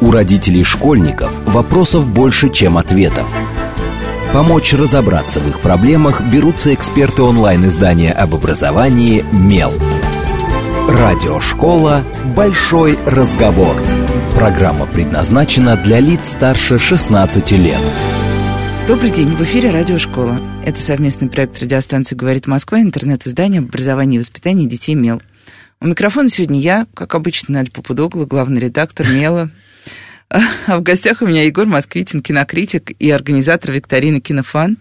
У родителей школьников вопросов больше, чем ответов. Помочь разобраться в их проблемах берутся эксперты онлайн-издания об образовании «Мел». Радиошкола «Большой разговор». Программа предназначена для лиц старше 16 лет. Добрый день, в эфире Радиошкола. Это совместный проект радиостанции «Говорит Москва», интернет-издание об образовании и воспитании детей «Мел». У микрофона сегодня я, как обычно, Надя Попудогла, главный редактор «Мела». А в гостях у меня Егор Москвитин, кинокритик и организатор викторины «Кинофан».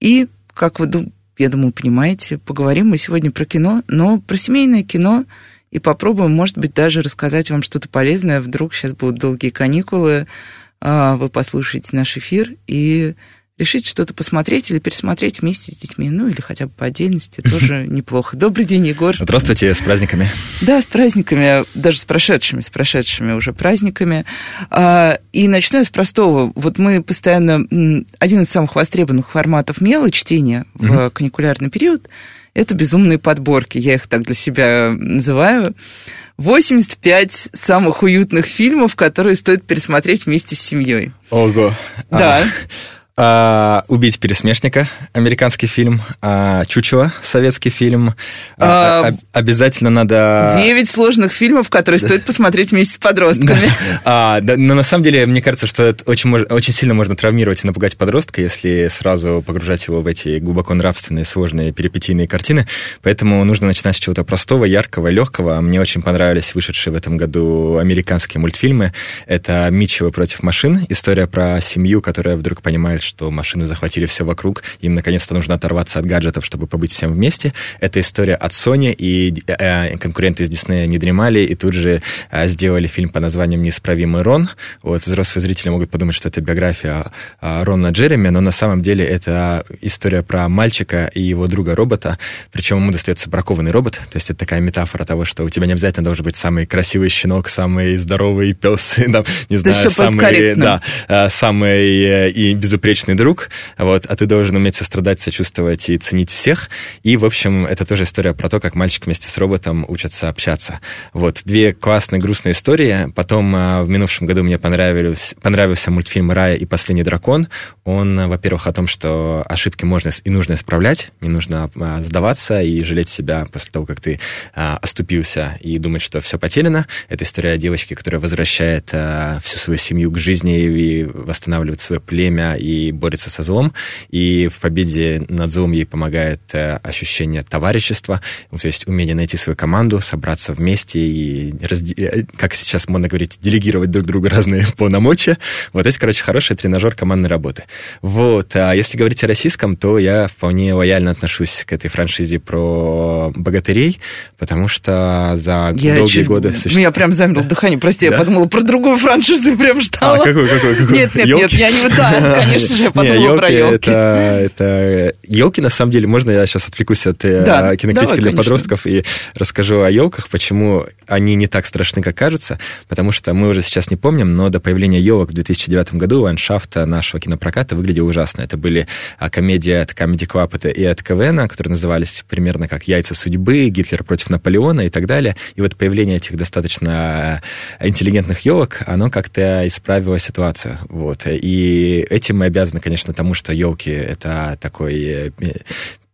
И, как вы, я думаю, понимаете, поговорим мы сегодня про кино, но про семейное кино и попробуем, может быть, даже рассказать вам что-то полезное. Вдруг сейчас будут долгие каникулы, а, вы послушаете наш эфир и решить что-то посмотреть или пересмотреть вместе с детьми, ну или хотя бы по отдельности, тоже неплохо. Добрый день, Егор. Здравствуйте, с праздниками. Да, с праздниками, даже с прошедшими, с прошедшими уже праздниками. А, и начну я с простого. Вот мы постоянно... Один из самых востребованных форматов мела чтения в каникулярный период – это безумные подборки. Я их так для себя называю. 85 самых уютных фильмов, которые стоит пересмотреть вместе с семьей. Ого. Да. А. А, «Убить пересмешника», американский фильм, а, «Чучело», советский фильм. А, а, обязательно надо... Девять сложных фильмов, которые стоит посмотреть вместе с подростками. А, да, но на самом деле, мне кажется, что это очень, очень сильно можно травмировать и напугать подростка, если сразу погружать его в эти глубоко нравственные, сложные, перипетийные картины. Поэтому нужно начинать с чего-то простого, яркого, легкого. Мне очень понравились вышедшие в этом году американские мультфильмы. Это «Митчеллы против машин», история про семью, которая вдруг понимает, что машины захватили все вокруг, им наконец-то нужно оторваться от гаджетов, чтобы побыть всем вместе. Это история от Sony, и э, конкуренты из Disney не дремали, и тут же э, сделали фильм по названием «Неисправимый Рон». Вот взрослые зрители могут подумать, что это биография э, Рона Джереми, но на самом деле это история про мальчика и его друга-робота, причем ему достается бракованный робот, то есть это такая метафора того, что у тебя не обязательно должен быть самый красивый щенок, самый здоровый пес, там, не знаю, самый, да, э, самый э, и безупречный вечный друг, вот, а ты должен уметь сострадать, сочувствовать и ценить всех. И, в общем, это тоже история про то, как мальчик вместе с роботом учатся общаться. Вот, две классные, грустные истории. Потом а, в минувшем году мне понравились, понравился мультфильм «Рая и последний дракон». Он, во-первых, о том, что ошибки можно и нужно исправлять, не нужно а, сдаваться и жалеть себя после того, как ты а, оступился и думать, что все потеряно. Это история о девочке, которая возвращает всю свою семью к жизни и восстанавливает свое племя и борется со злом, и в победе над злом ей помогает э, ощущение товарищества, то есть умение найти свою команду, собраться вместе и, разде... Э, как сейчас можно говорить, делегировать друг другу разные полномочия. Вот это, короче, хороший тренажер командной работы. Вот. А если говорить о российском, то я вполне лояльно отношусь к этой франшизе про богатырей, потому что за я долгие чуть... годы... Существ... Ну, я прям замерла дыхание, прости, да? я подумала про другую франшизу и прям ждала. А, какой, какой, какой? Нет, нет, Ёлки? нет, я не... Да, конечно же, я подумала Не, елки, про елки. Это, это... Елки, на самом деле, можно я сейчас отвлекусь от э, да, кинокритики давай, для подростков и расскажу о елках, почему они не так страшны, как кажутся, потому что мы уже сейчас не помним, но до появления елок в 2009 году ландшафт нашего кинопроката выглядел ужасно. Это были а, комедия от Comedy Club и от КВН, которые назывались примерно как «Яйца судьбы», «Гитлер против Наполеона» и так далее. И вот появление этих достаточно интеллигентных елок, оно как-то исправило ситуацию. Вот. И этим мы обязаны, конечно, тому, что елки это такой э,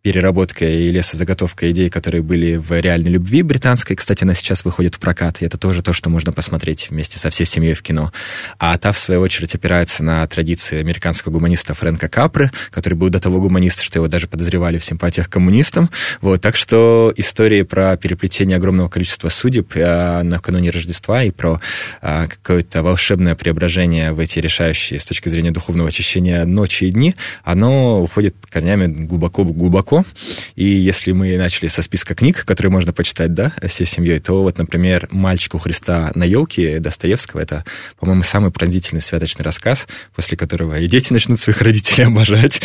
переработка и лесозаготовка идей, которые были в реальной любви британской. Кстати, она сейчас выходит в прокат, и это тоже то, что можно посмотреть вместе со всей семьей в кино. А та, в свою очередь, опирается на традиции американского гуманиста Фрэнка Капры, который был до того гуманист, что его даже подозревали в симпатиях к коммунистам. Вот, так что истории про переплетение огромного количества судеб а, накануне Рождества и про а, какое-то волшебное преображение в эти решающие с точки зрения духовного очищения ночи и дни, оно уходит корнями глубоко-глубоко легко. И если мы начали со списка книг, которые можно почитать, да, всей семьей, то вот, например, «Мальчик у Христа на елке» Достоевского, это, по-моему, самый пронзительный святочный рассказ, после которого и дети начнут своих родителей обожать,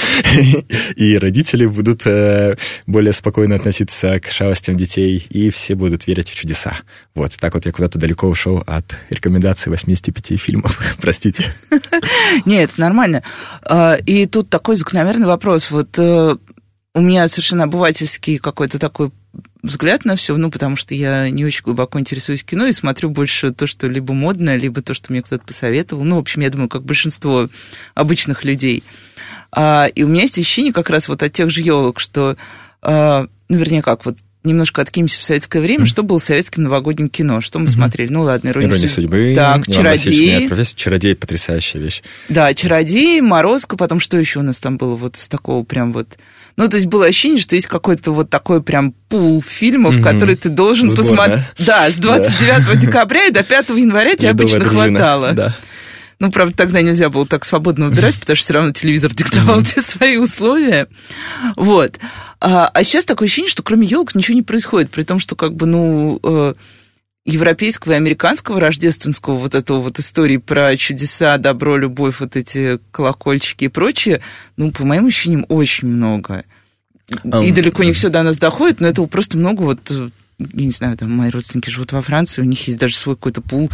и родители будут э, более спокойно относиться к шалостям детей, и все будут верить в чудеса. Вот, так вот я куда-то далеко ушел от рекомендаций 85 фильмов. Простите. Нет, нормально. А, и тут такой закономерный вопрос. Вот э, у меня совершенно обывательский какой-то такой взгляд на все, ну, потому что я не очень глубоко интересуюсь кино и смотрю больше то, что либо модно, либо то, что мне кто-то посоветовал. Ну, в общем, я думаю, как большинство обычных людей. А, и у меня есть ощущение как раз вот от тех же елок, что, а, ну, вернее, как, вот немножко откинемся в советское время. Mm-hmm. Что было советским новогодним кино? Что мы mm-hmm. смотрели? Ну ладно, «Ирония, Ирония судьбы». Так, «Чародеи». «Чародей» — потрясающая вещь. Да, «Чародеи», «Морозко», потом что еще у нас там было вот с такого прям вот... Ну, то есть было ощущение, что есть какой-то вот такой прям пул фильмов, mm-hmm. который ты должен посмотреть. Да, с 29 да. декабря и до 5 января тебе обычно хватало. Да. Ну, правда, тогда нельзя было так свободно выбирать, потому что все равно телевизор диктовал тебе свои условия. Вот. А, а сейчас такое ощущение, что кроме елок ничего не происходит, при том, что как бы, ну, э, европейского и американского рождественского вот этого вот истории про чудеса, добро, любовь, вот эти колокольчики и прочее, ну, по моим ощущениям, очень много. Um, и далеко не все до нас доходит, но этого просто много вот э, я не знаю, там мои родственники живут во Франции, у них есть даже свой какой-то пул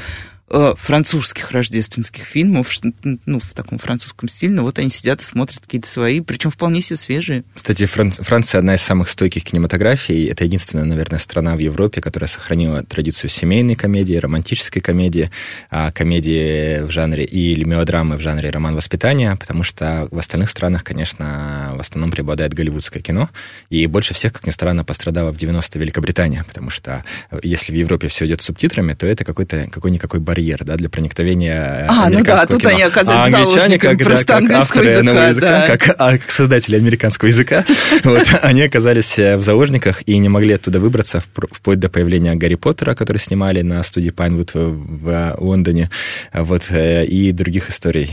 французских рождественских фильмов, ну, в таком французском стиле, но вот они сидят и смотрят какие-то свои, причем вполне себе свежие. Кстати, Фран... Франция одна из самых стойких кинематографий. Это единственная, наверное, страна в Европе, которая сохранила традицию семейной комедии, романтической комедии, а, комедии в жанре или мелодрамы в жанре роман воспитания, потому что в остальных странах, конечно, в основном преобладает голливудское кино, и больше всех, как ни странно, пострадала в 90-е Великобритания, потому что э, если в Европе все идет субтитрами, то это какой-то какой-никакой барьер да, для проникновения А, ну да, тут кино. они оказались а англичане, как, просто да, как авторы языка, нового языка, да. как, а, как создатели американского языка, вот, они оказались э, в заложниках и не могли оттуда выбраться вплоть до появления Гарри Поттера, который снимали на студии Пайнвуд в, в Лондоне, вот, э, и других историй.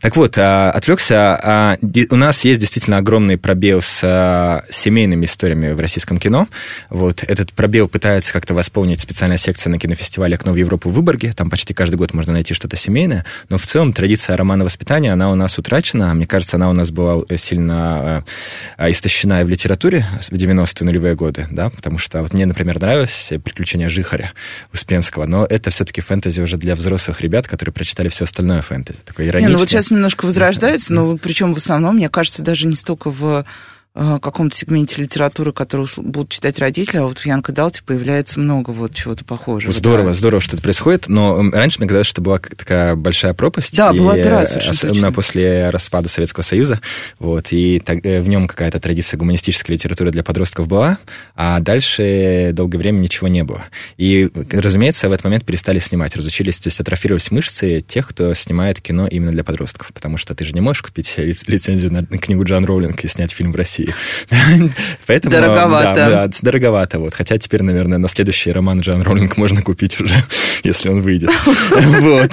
Так вот, отвлекся. У нас есть действительно огромный пробел с семейными историями в российском кино. Вот, этот пробел пытается как-то восполнить специальная секция на кинофестивале «Окно в Европу» в Выборге. Там там почти каждый год можно найти что-то семейное, но в целом традиция романа воспитания, она у нас утрачена. Мне кажется, она у нас была э, сильно э, истощена и в литературе в 90-е нулевые годы, да, потому что вот мне, например, нравилось «Приключения Жихаря» Успенского, но это все-таки фэнтези уже для взрослых ребят, которые прочитали все остальное фэнтези. Такое ироничное. Не, ну вот сейчас немножко возрождается, но причем в основном, мне кажется, даже не столько в каком-то сегменте литературы, которую будут читать родители, а вот в Янка Далте появляется много вот чего-то похожего. Здорово, да. здорово, что это происходит, но раньше мне казалось, что была такая большая пропасть. Да, и, была дыра, Особенно точно. после распада Советского Союза, вот, и так, э, в нем какая-то традиция гуманистической литературы для подростков была, а дальше долгое время ничего не было. И, разумеется, в этот момент перестали снимать, разучились, то есть атрофировались мышцы тех, кто снимает кино именно для подростков, потому что ты же не можешь купить лицензию на книгу Джан Роулинг и снять фильм в России. Поэтому, дороговато. Да, да, дороговато. Вот. Хотя теперь, наверное, на следующий роман Джан Роллинг можно купить уже, если он выйдет. Вот.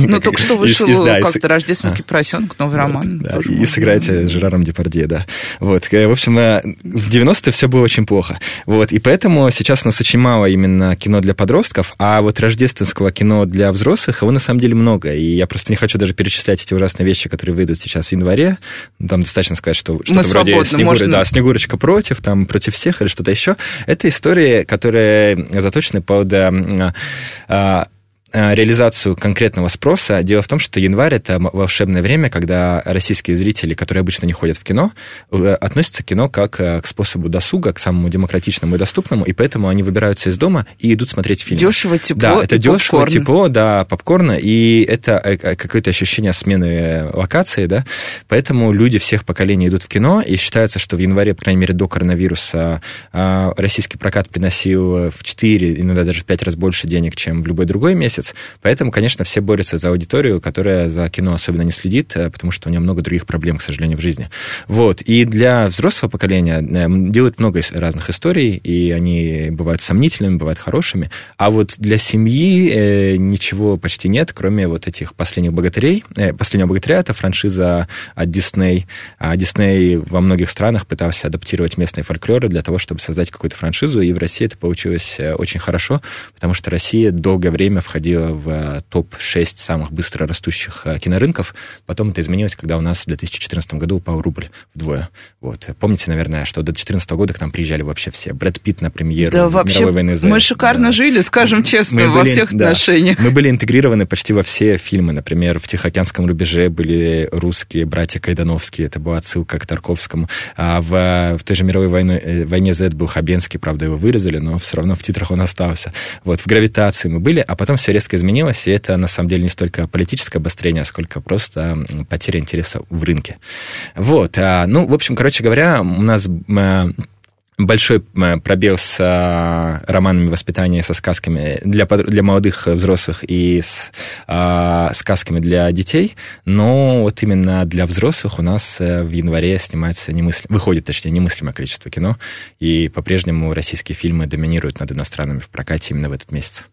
Ну, только что вышел как-то «Рождественский поросенок», новый роман. И сыграйте Жераром Депардье, да. Вот. Э, в общем, э, в 90-е все было очень плохо. Вот. И поэтому сейчас у нас очень мало именно кино для подростков, а вот рождественского кино для взрослых, его на самом деле много. И я просто не хочу даже перечислять эти ужасные вещи, которые выйдут сейчас в январе. Там достаточно сказать, что что-то вроде Снегур... можно... да, Снегурочка против, там, против всех или что-то еще. Это истории, которые заточены под а, Э, реализацию конкретного спроса. Дело в том, что январь это волшебное время, когда российские зрители, которые обычно не ходят в кино, э, относятся к кино как э, к способу досуга, к самому демократичному и доступному, и поэтому они выбираются из дома и идут смотреть фильм. Дешево, тепло. Да, это дешево, попкорн. тепло, да, попкорна, и это какое-то ощущение смены локации, да. Поэтому люди всех поколений идут в кино, и считается, что в январе, по крайней мере, до коронавируса российский прокат приносил в 4, иногда даже в 5 раз больше денег, чем в любой другой месяц месяц. Поэтому, конечно, все борются за аудиторию, которая за кино особенно не следит, э, потому что у нее много других проблем, к сожалению, в жизни. Вот. И для взрослого поколения э, делают много разных историй, и они бывают сомнительными, бывают хорошими. А вот для семьи э, ничего почти нет, кроме вот этих последних богатырей. Э, последнего богатыря это франшиза от Дисней. А Дисней во многих странах пытался адаптировать местные фольклоры для того, чтобы создать какую-то франшизу, и в России это получилось очень хорошо, потому что Россия долгое время входила в топ-6 самых быстро растущих кинорынков. Потом это изменилось, когда у нас в 2014 году упал рубль вдвое. Вот. Помните, наверное, что до 2014 года к нам приезжали вообще все. Брэд Питт на премьеру да, вообще мировой войны Мы шикарно да. жили, скажем честно, мы во были, всех да, отношениях. Мы были интегрированы почти во все фильмы. Например, в «Тихоокеанском рубеже» были русские братья Кайдановские. Это была отсылка к Тарковскому. А в, в той же мировой войне, э, войне Z был Хабенский, правда, его вырезали, но все равно в титрах он остался. Вот, в «Гравитации» мы были, а потом все резко изменилось, и это, на самом деле, не столько политическое обострение, сколько просто потеря интереса в рынке. Вот. А, ну, в общем, короче говоря, у нас большой пробел с а, романами воспитания, со сказками для, для молодых взрослых и с а, сказками для детей, но вот именно для взрослых у нас э, в январе снимается немыслим, выходит, точнее, немыслимое количество кино, и по-прежнему российские фильмы доминируют над иностранными в прокате именно в этот месяц.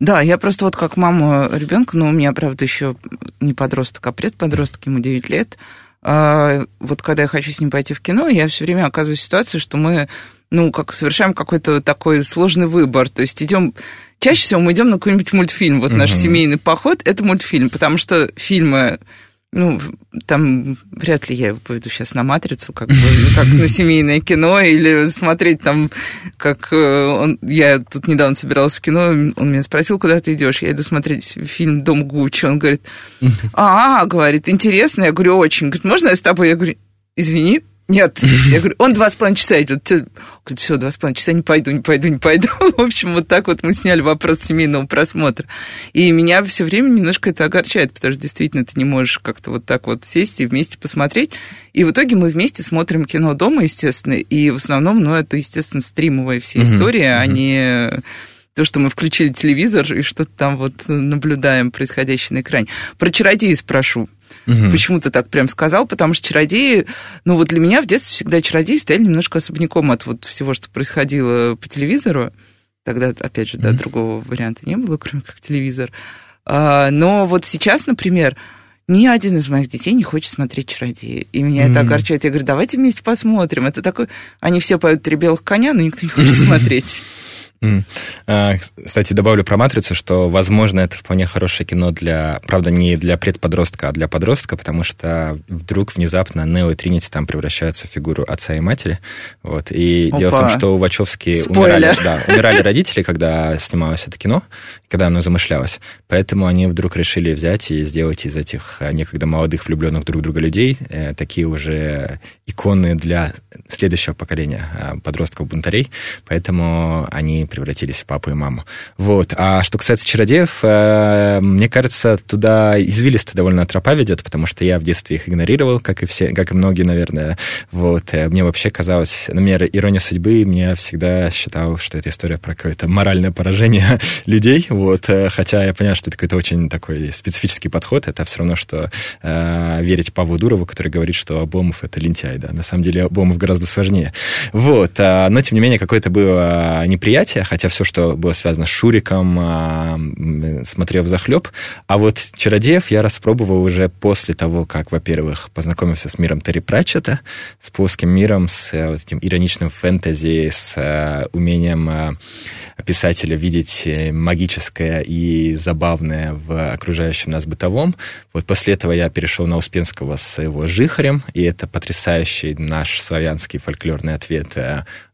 Да, я просто вот как мама ребенка, но у меня, правда, еще не подросток, а предподросток, ему 9 лет, а, вот когда я хочу с ним пойти в кино, я все время оказываюсь в ситуации, что мы, ну, как совершаем какой-то такой сложный выбор. То есть идем чаще всего мы идем на какой-нибудь мультфильм. Вот наш семейный поход это мультфильм, потому что фильмы ну, там вряд ли я его поведу сейчас на «Матрицу», как, бы, как на семейное кино, или смотреть там, как э, он... Я тут недавно собиралась в кино, он меня спросил, куда ты идешь. Я иду смотреть фильм «Дом Гуччи». Он говорит, а, говорит, интересно. Я говорю, очень. Говорит, можно я с тобой? Я говорю, извини, нет, я говорю, он два с половиной часа идет. Говорит, все, два с половиной часа, не пойду, не пойду, не пойду. В общем, вот так вот мы сняли вопрос семейного просмотра. И меня все время немножко это огорчает, потому что действительно ты не можешь как-то вот так вот сесть и вместе посмотреть. И в итоге мы вместе смотрим кино дома, естественно, и в основном, ну, это, естественно, стримовая вся история, а не то, что мы включили телевизор и что-то там вот наблюдаем происходящее на экране. Про чародеи спрошу. Угу. Почему ты так прям сказал? Потому что чародеи, ну вот для меня в детстве всегда чародеи стояли немножко особняком от вот всего, что происходило по телевизору. Тогда, опять же, да, угу. другого варианта не было, кроме как телевизор. А, но вот сейчас, например, ни один из моих детей не хочет смотреть «Чародеи». И меня mm это огорчает. Я говорю, давайте вместе посмотрим. Это такой... Они все поют «Три белых коня», но никто не хочет смотреть. А, кстати, добавлю про «Матрицу», что, возможно, это вполне хорошее кино для, правда, не для предподростка, а для подростка, потому что вдруг внезапно Нео и Тринити там превращаются в фигуру отца и матери. Вот. И Опа. дело в том, что у Вачовски умирали, да, умирали родители, когда снималось это кино, когда оно замышлялось. Поэтому они вдруг решили взять и сделать из этих некогда молодых влюбленных друг друга людей э, такие уже иконы для следующего поколения а, подростков-бунтарей. Поэтому они превратились в папу и маму. Вот. А что касается чародеев, э, мне кажется, туда извилисто довольно тропа ведет, потому что я в детстве их игнорировал, как и все, как и многие, наверное. Вот. Э, мне вообще казалось, например, ирония судьбы, мне всегда считал, что это история про какое-то моральное поражение людей. Вот. Э, хотя я понимаю, что это какой-то очень такой специфический подход. Это все равно, что э, верить Павлу Дурову, который говорит, что Обломов это лентяй. Да? На самом деле Обломов гораздо сложнее. Вот. Но, тем не менее, какое-то было неприятие, хотя все, что было связано с Шуриком, а, смотрел в захлеб. А вот «Чародеев» я распробовал уже после того, как, во-первых, познакомился с миром Терри Пратчета, с плоским миром, с э, вот этим ироничным фэнтези, с э, умением э, писателя видеть магическое и забавное в окружающем нас бытовом. Вот после этого я перешел на Успенского с его «Жихарем», и это потрясающий наш славянский фольклорный ответ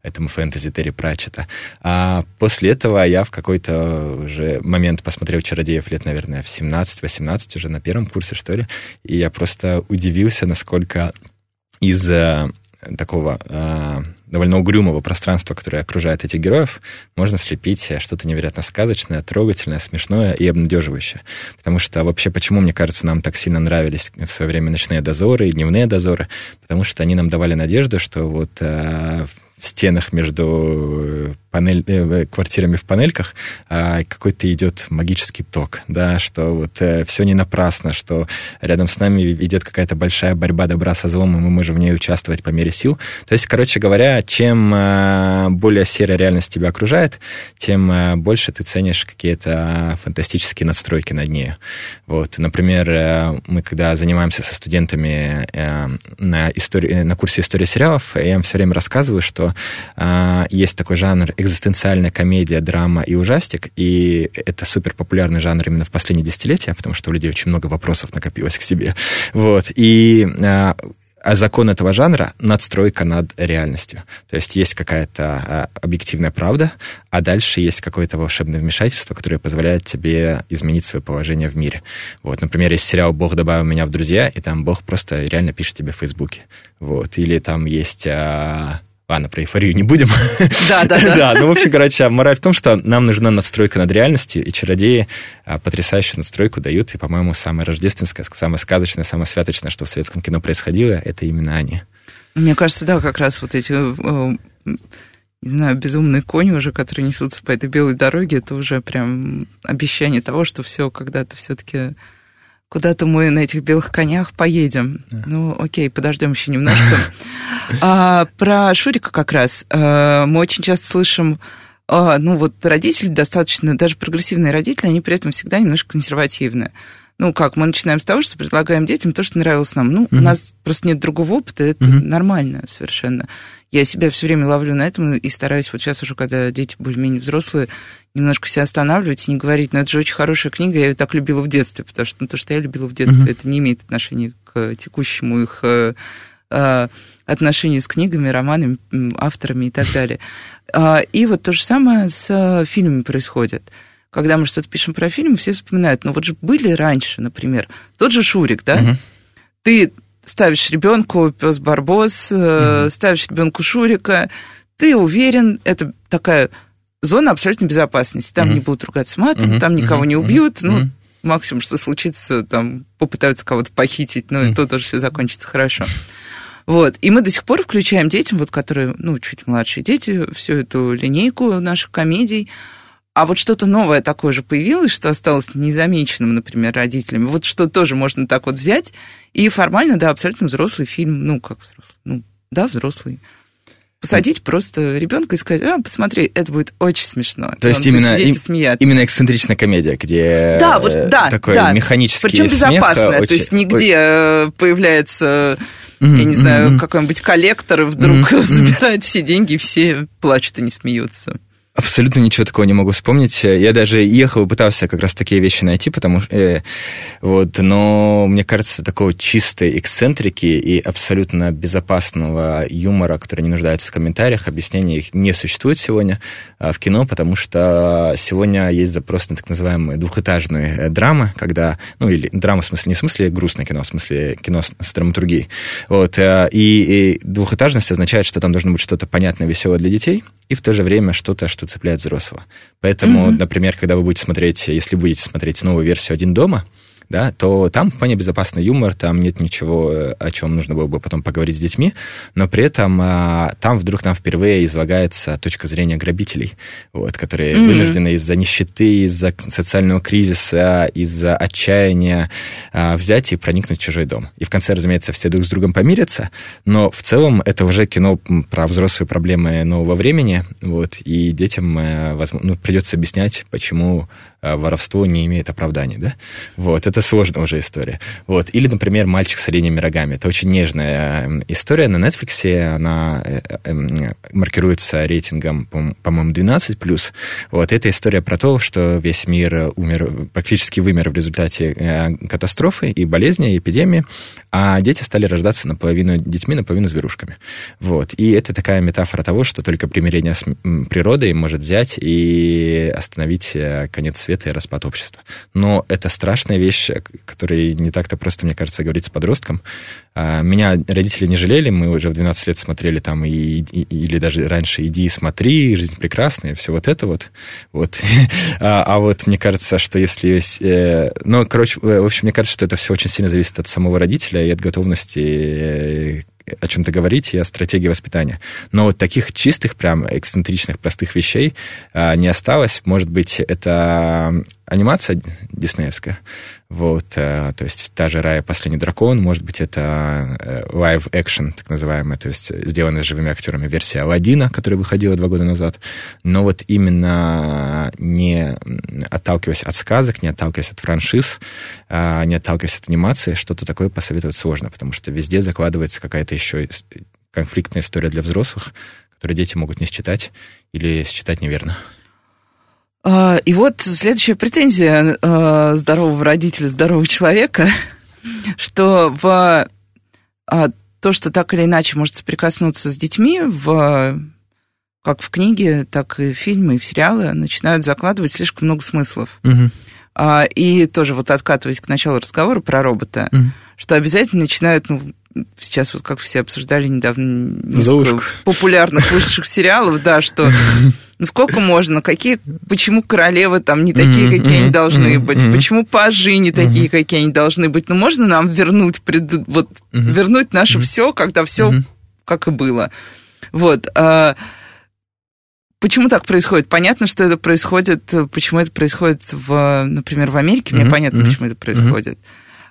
этому фэнтези Терри Пратчета. А после этого я в какой-то уже момент посмотрел «Чародеев» лет, наверное, в 17-18, уже на первом курсе, что ли, и я просто удивился, насколько из э, такого э, довольно угрюмого пространства, которое окружает этих героев, можно слепить что-то невероятно сказочное, трогательное, смешное и обнадеживающее. Потому что вообще, почему, мне кажется, нам так сильно нравились в свое время ночные дозоры и дневные дозоры? Потому что они нам давали надежду, что вот э, в стенах между э, панель, э, квартирами в панельках а, какой-то идет магический ток, да, что вот э, все не напрасно, что рядом с нами идет какая-то большая борьба добра со злом, и мы можем в ней участвовать по мере сил. То есть, короче говоря, чем э, более серая реальность тебя окружает, тем э, больше ты ценишь какие-то фантастические надстройки над ней. Вот, например, э, мы когда занимаемся со студентами э, на, истории, на курсе истории сериалов, я им все время рассказываю, что э, есть такой жанр экзистенциальная комедия, драма и ужастик, и это супер популярный жанр именно в последние десятилетия, потому что у людей очень много вопросов накопилось к себе. Вот. И а, а закон этого жанра — надстройка над реальностью. То есть есть какая-то а, объективная правда, а дальше есть какое-то волшебное вмешательство, которое позволяет тебе изменить свое положение в мире. Вот, например, есть сериал «Бог добавил меня в друзья», и там Бог просто реально пишет тебе в Фейсбуке. Вот. Или там есть... А, Ладно, про эйфорию не будем. Да, да, да. да, ну, в общем, короче, мораль в том, что нам нужна надстройка над реальностью, и чародеи а, потрясающую надстройку дают, и, по-моему, самое рождественское, самое сказочное, самое святочное, что в советском кино происходило, это именно они. Мне кажется, да, как раз вот эти э, не знаю, безумные кони уже, которые несутся по этой белой дороге, это уже прям обещание того, что все когда-то все-таки куда-то мы на этих белых конях поедем. Да. Ну, окей, подождем еще немножко. А, про Шурика как раз. А, мы очень часто слышим, а, ну вот родители достаточно, даже прогрессивные родители, они при этом всегда немножко консервативные. Ну как, мы начинаем с того, что предлагаем детям то, что нравилось нам. Ну, mm-hmm. у нас просто нет другого опыта, это mm-hmm. нормально совершенно. Я себя все время ловлю на этом и стараюсь вот сейчас уже, когда дети более-менее взрослые, немножко себя останавливать и не говорить, ну, это же очень хорошая книга, я ее так любила в детстве, потому что ну, то, что я любила в детстве, mm-hmm. это не имеет отношения к текущему их э, э, отношению с книгами, романами, авторами и так далее. Э, и вот то же самое с э, фильмами происходит. Когда мы что-то пишем про фильм, все вспоминают, ну вот же были раньше, например, тот же Шурик, да? Mm-hmm. Ты ставишь ребенку пес Барбос, mm-hmm. ставишь ребенку Шурика, ты уверен, это такая зона абсолютной безопасности. Там mm-hmm. не будут ругаться матом, mm-hmm. там никого mm-hmm. не убьют. Mm-hmm. Ну, максимум, что случится, там попытаются кого-то похитить, но mm-hmm. и то тоже все закончится хорошо. Вот. И мы до сих пор включаем детям, вот которые, ну, чуть младшие дети, всю эту линейку наших комедий. А вот что-то новое такое же появилось, что осталось незамеченным, например, родителями. Вот что тоже можно так вот взять. И формально, да, абсолютно взрослый фильм. Ну, как взрослый? Ну, да, взрослый посадить просто ребенка и сказать, а, посмотри, это будет очень смешно. То есть именно, им, именно эксцентричная комедия, где да, вот, да, такой да. механический Причем безопасная, очень, то есть нигде очень... появляется, mm-hmm, я не знаю, mm-hmm. какой-нибудь коллектор, и вдруг mm-hmm. забирает все деньги, и все плачут и не смеются. Абсолютно ничего такого не могу вспомнить. Я даже ехал и пытался как раз такие вещи найти, потому что... Э, вот, но мне кажется, такого чистой эксцентрики и абсолютно безопасного юмора, который не нуждается в комментариях, объяснений не существует сегодня э, в кино, потому что сегодня есть запрос на так называемые двухэтажные э, драмы, когда... Ну, или драма в смысле, не в смысле грустное кино, а в смысле кино с, с драматургией. Вот, э, и, и двухэтажность означает, что там должно быть что-то понятное, веселое для детей, и в то же время что-то, что цепляет взрослого. Поэтому, mm-hmm. например, когда вы будете смотреть, если будете смотреть новую версию «Один дома», да, то там вполне безопасный юмор, там нет ничего, э, о чем нужно было бы потом поговорить с детьми, но при этом а, там вдруг нам впервые излагается точка зрения грабителей, вот, которые mm-hmm. вынуждены из-за нищеты, из-за социального кризиса, из-за отчаяния а, взять и проникнуть в чужой дом. И в конце, разумеется, все друг с другом помирятся, но в целом это уже кино про взрослые проблемы нового времени, вот, и детям э, возможно, ну, придется объяснять, почему воровство не имеет оправданий, да? Вот, это сложная уже история. Вот, или, например, «Мальчик с оленями рогами». Это очень нежная эм, история на Netflix, она э, эм, маркируется рейтингом, по-моему, 12+. Вот, это история про то, что весь мир умер, практически вымер в результате э, катастрофы и болезни, и эпидемии, а дети стали рождаться наполовину детьми, наполовину зверушками. Вот, и это такая метафора того, что только примирение с природой может взять и остановить конец света света и распад общества. Но это страшная вещь, которой не так-то просто, мне кажется, говорить с подростком. А, меня родители не жалели, мы уже в 12 лет смотрели там, и, и, или даже раньше «Иди и смотри», «Жизнь прекрасная», все вот это вот. вот. а, а вот мне кажется, что если... Э, ну, короче, э, в общем, мне кажется, что это все очень сильно зависит от самого родителя и от готовности э, о чем-то говорить и о стратегии воспитания. Но вот таких чистых, прям эксцентричных, простых вещей а, не осталось. Может быть, это анимация диснеевская, вот, а, то есть та же «Рая. Последний дракон», может быть, это э, так называемая, то есть сделанная живыми актерами версия «Аладдина», которая выходила два года назад, но вот именно не отталкиваясь от сказок, не отталкиваясь от франшиз, а, не отталкиваясь от анимации, что-то такое посоветовать сложно, потому что везде закладывается какая-то еще конфликтная история для взрослых, которые дети могут не считать или считать неверно. А, и вот следующая претензия а, здорового родителя, здорового человека, что в а, то, что так или иначе может соприкоснуться с детьми, в, как в книге, так и в фильмы, и в сериалы, начинают закладывать слишком много смыслов. Угу. И тоже вот откатываясь к началу разговора про робота, угу. что обязательно начинают, ну, сейчас вот как все обсуждали недавно популярных высших сериалов, да, что ну сколько можно, какие, почему королевы там не такие, какие они должны быть, почему пажи не такие, какие они должны быть, ну можно нам вернуть, пред, вот, вернуть наше все, когда все как и было. Вот. А, почему так происходит? Понятно, что это происходит, почему это происходит, в, например, в Америке, мне понятно, почему это происходит.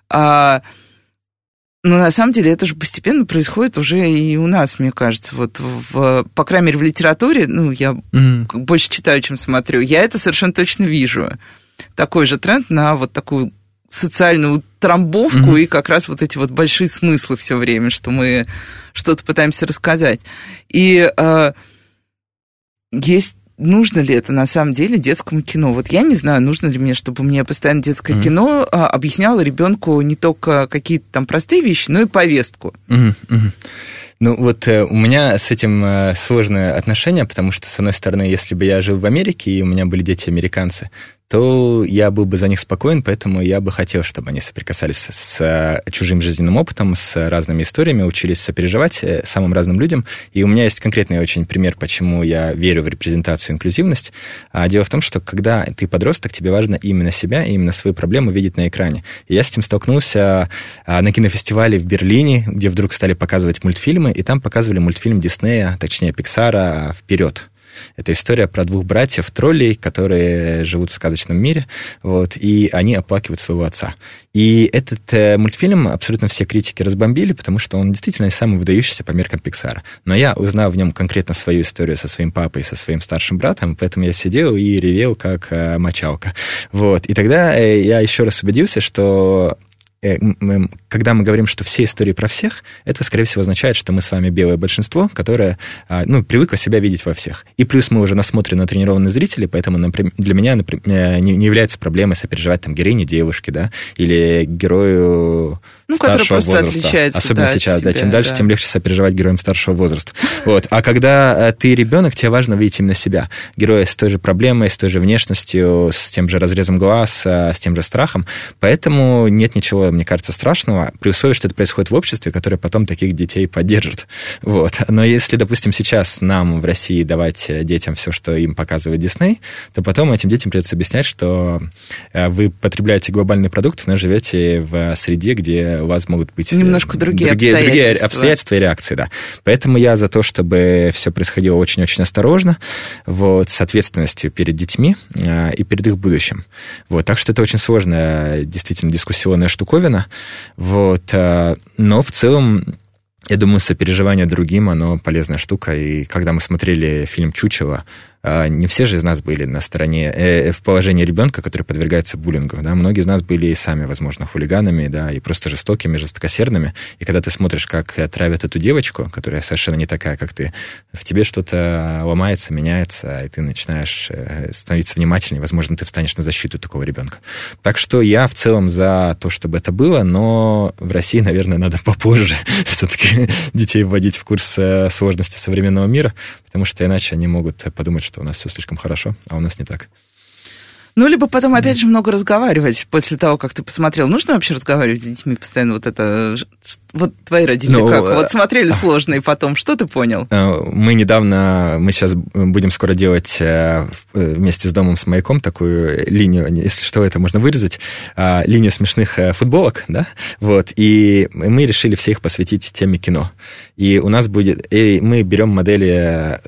А, но на самом деле это же постепенно происходит уже и у нас, мне кажется. Вот, в, по крайней мере, в литературе, ну, я mm. больше читаю, чем смотрю, я это совершенно точно вижу. Такой же тренд на вот такую социальную трамбовку mm-hmm. и как раз вот эти вот большие смыслы все время, что мы что-то пытаемся рассказать. И э, есть нужно ли это на самом деле детскому кино? Вот я не знаю, нужно ли мне, чтобы мне постоянно детское mm-hmm. кино а, объясняло ребенку не только какие-то там простые вещи, но и повестку. Mm-hmm. Mm-hmm. Ну вот э, у меня с этим э, сложное отношение, потому что, с одной стороны, если бы я жил в Америке, и у меня были дети американцы, то я был бы за них спокоен, поэтому я бы хотел, чтобы они соприкасались с э, чужим жизненным опытом, с разными историями, учились сопереживать э, самым разным людям. И у меня есть конкретный очень пример, почему я верю в репрезентацию инклюзивность. А дело в том, что когда ты подросток, тебе важно именно себя именно свои проблемы видеть на экране. И я с этим столкнулся а, на кинофестивале в Берлине, где вдруг стали показывать мультфильмы, и там показывали мультфильм Диснея, точнее Пиксара «Вперед». Это история про двух братьев троллей, которые живут в сказочном мире, вот, и они оплакивают своего отца. И этот э, мультфильм абсолютно все критики разбомбили, потому что он действительно самый выдающийся по меркам Пиксара. Но я узнал в нем конкретно свою историю со своим папой, со своим старшим братом, поэтому я сидел и ревел как э, мочалка. Вот. И тогда э, я еще раз убедился, что когда мы говорим, что все истории про всех, это, скорее всего, означает, что мы с вами белое большинство, которое а, ну, привыкло себя видеть во всех. И плюс мы уже насмотрены, натренированные зрители, поэтому например, для меня например, э, не является проблемой сопереживать там героине девушки, да, или герою ну, старшего возраста. Отличается, Особенно да, сейчас, себя, да, чем дальше, да. тем легче сопереживать героям старшего возраста. Вот. А когда э, ты ребенок, тебе важно видеть именно себя. Героя с той же проблемой, с той же внешностью, с тем же разрезом глаз, с тем же страхом. Поэтому нет ничего, мне кажется, страшного, при условии, что это происходит в обществе, которое потом таких детей поддержит. Вот. Но если, допустим, сейчас нам в России давать детям все, что им показывает Дисней, то потом этим детям придется объяснять, что э, вы потребляете глобальный продукт, но живете в среде, где у вас могут быть... Э, Немножко другие, другие обстоятельства. Другие обстоятельства и реакции, да. Поэтому я за то, чтобы все происходило очень-очень осторожно, вот, с ответственностью перед детьми э, и перед их будущим. Вот, так что это очень сложная, действительно, дискуссионная штуковина. Вот, э, но в целом я думаю, сопереживание другим, оно полезная штука. И когда мы смотрели фильм «Чучело», не все же из нас были на стороне, э, в положении ребенка, который подвергается буллингу, да, многие из нас были и сами, возможно, хулиганами, да, и просто жестокими, жестокосердными, и когда ты смотришь, как травят эту девочку, которая совершенно не такая, как ты, в тебе что-то ломается, меняется, и ты начинаешь э, становиться внимательнее, возможно, ты встанешь на защиту такого ребенка. Так что я в целом за то, чтобы это было, но в России, наверное, надо попозже все-таки детей вводить в курс э, сложности современного мира, потому что иначе они могут подумать, что у нас все слишком хорошо, а у нас не так. Ну, либо потом, опять же, много разговаривать после того, как ты посмотрел. Нужно вообще разговаривать с детьми постоянно? Вот это... Вот твои родители ну, как? Вот смотрели сложно, и потом что ты понял? Э, мы недавно... Мы сейчас будем скоро делать э, э, вместе с домом с маяком такую линию, если что, это можно вырезать, а, линию смешных футболок, да? Вот. И мы решили все их посвятить теме кино. И у нас будет... И мы берем модели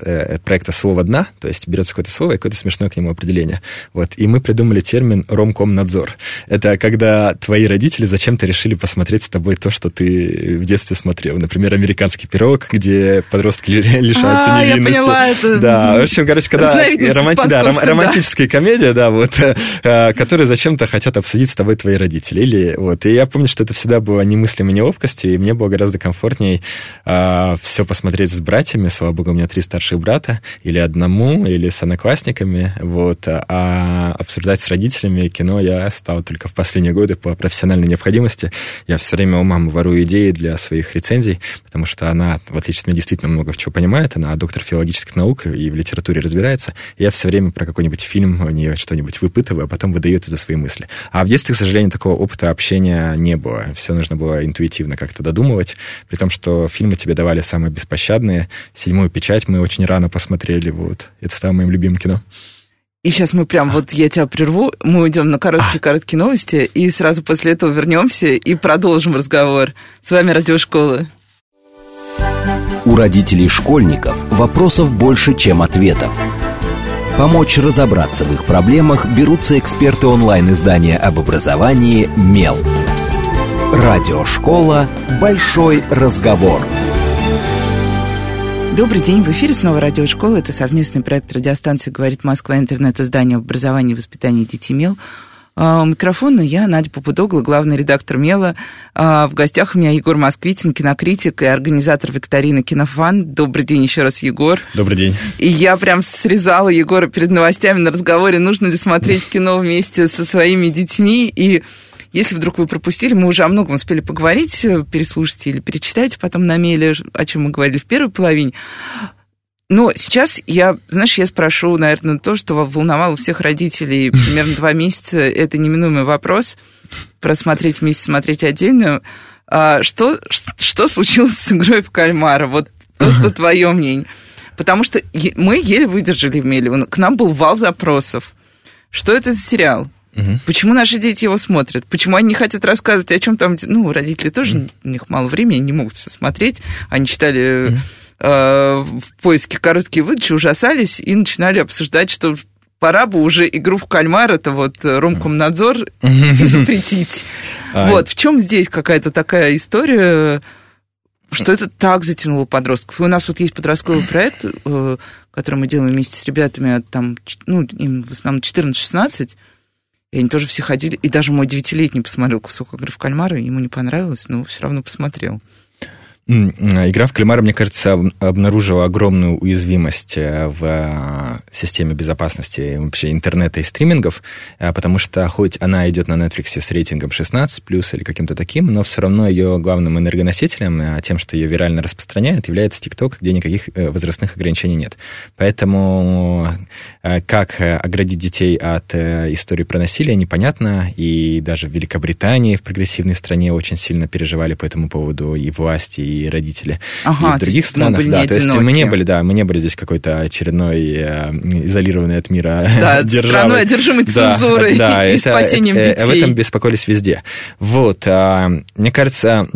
проекта «Слово дна», то есть берется какое-то слово и какое-то смешное к нему определение. Вот. И мы придумали термин «ромкомнадзор». Это когда твои родители зачем-то решили посмотреть с тобой то, что ты в детстве смотрел. Например, «Американский пирог», где подростки лишаются а, невинности. я поняла, это... Да, в общем, короче, когда романти... да, ром... романтическая комедия, да, вот, э, которые зачем-то хотят обсудить с тобой твои родители. Или, вот, и я помню, что это всегда было немыслимой неловкостью, и мне было гораздо комфортнее а, все посмотреть с братьями. Слава богу, у меня три старших брата, или одному, или с одноклассниками, вот, а обсуждать с родителями кино я стал только в последние годы по профессиональной необходимости. Я все время у мамы ворую идеи для своих рецензий, потому что она, в отличие от меня, действительно много в чего понимает. Она доктор филологических наук и в литературе разбирается. Я все время про какой-нибудь фильм у нее что-нибудь выпытываю, а потом выдает это свои мысли. А в детстве, к сожалению, такого опыта общения не было. Все нужно было интуитивно как-то додумывать, при том, что фильмы тебе давали самые беспощадные. «Седьмую печать» мы очень рано посмотрели. Вот. Это стало моим любимым кино. И сейчас мы прям, вот я тебя прерву, мы уйдем на короткие-короткие новости, и сразу после этого вернемся и продолжим разговор. С вами Радиошкола. У родителей школьников вопросов больше, чем ответов. Помочь разобраться в их проблемах берутся эксперты онлайн-издания об образовании «Мел». Радиошкола «Большой разговор». Добрый день, в эфире снова радиошкола. Это совместный проект радиостанции «Говорит Москва», интернет-издание об образовании и воспитании детей МЕЛ. А, у микрофона я, Надя Попудогла, главный редактор «Мела». А, в гостях у меня Егор Москвитин, кинокритик и организатор викторины «Кинофан». Добрый день еще раз, Егор. Добрый день. И я прям срезала Егора перед новостями на разговоре, нужно ли смотреть кино вместе со своими детьми. И если вдруг вы пропустили, мы уже о многом успели поговорить, э, переслушайте или перечитайте потом на мейле, о чем мы говорили в первой половине. Но сейчас я, знаешь, я спрошу, наверное, то, что волновало всех родителей примерно два месяца. Это неминуемый вопрос. Просмотреть вместе, смотреть отдельно. А что, что случилось с игрой в кальмара? Вот просто твое мнение. Потому что мы еле выдержали в Меле. К нам был вал запросов. Что это за сериал? Угу. Почему наши дети его смотрят? Почему они не хотят рассказывать о чем там? Ну, родители тоже, угу. у них мало времени, не могут все смотреть. Они читали угу. э, в поиске короткие выдачи, ужасались и начинали обсуждать, что пора бы уже игру в кальмар, это вот Ромкомнадзор, запретить. Вот, в чем здесь какая-то такая история, что это так затянуло подростков. И у нас вот есть подростковый проект, э, который мы делаем вместе с ребятами, там, ну, им в основном 14-16, и они тоже все ходили. И даже мой девятилетний посмотрел кусок игры в кальмара, ему не понравилось, но все равно посмотрел. Игра в кальмара, мне кажется, обнаружила огромную уязвимость э, в э, системе безопасности вообще интернета и стримингов, э, потому что хоть она идет на Netflix с рейтингом 16 плюс или каким-то таким, но все равно ее главным энергоносителем, тем, что ее вирально распространяет, является TikTok, где никаких возрастных ограничений нет. Поэтому как оградить детей от истории про насилие, непонятно, и даже в Великобритании, в прогрессивной стране, очень сильно переживали по этому поводу и власти, и и родители. Ага, и в других странах, да, то есть мы не были, да, мы не были здесь какой-то очередной э, изолированной от мира да, державой. страной одержимой цензурой да, и, это, спасением это, детей. Об этом беспокоились везде. Вот, а, мне кажется, Э,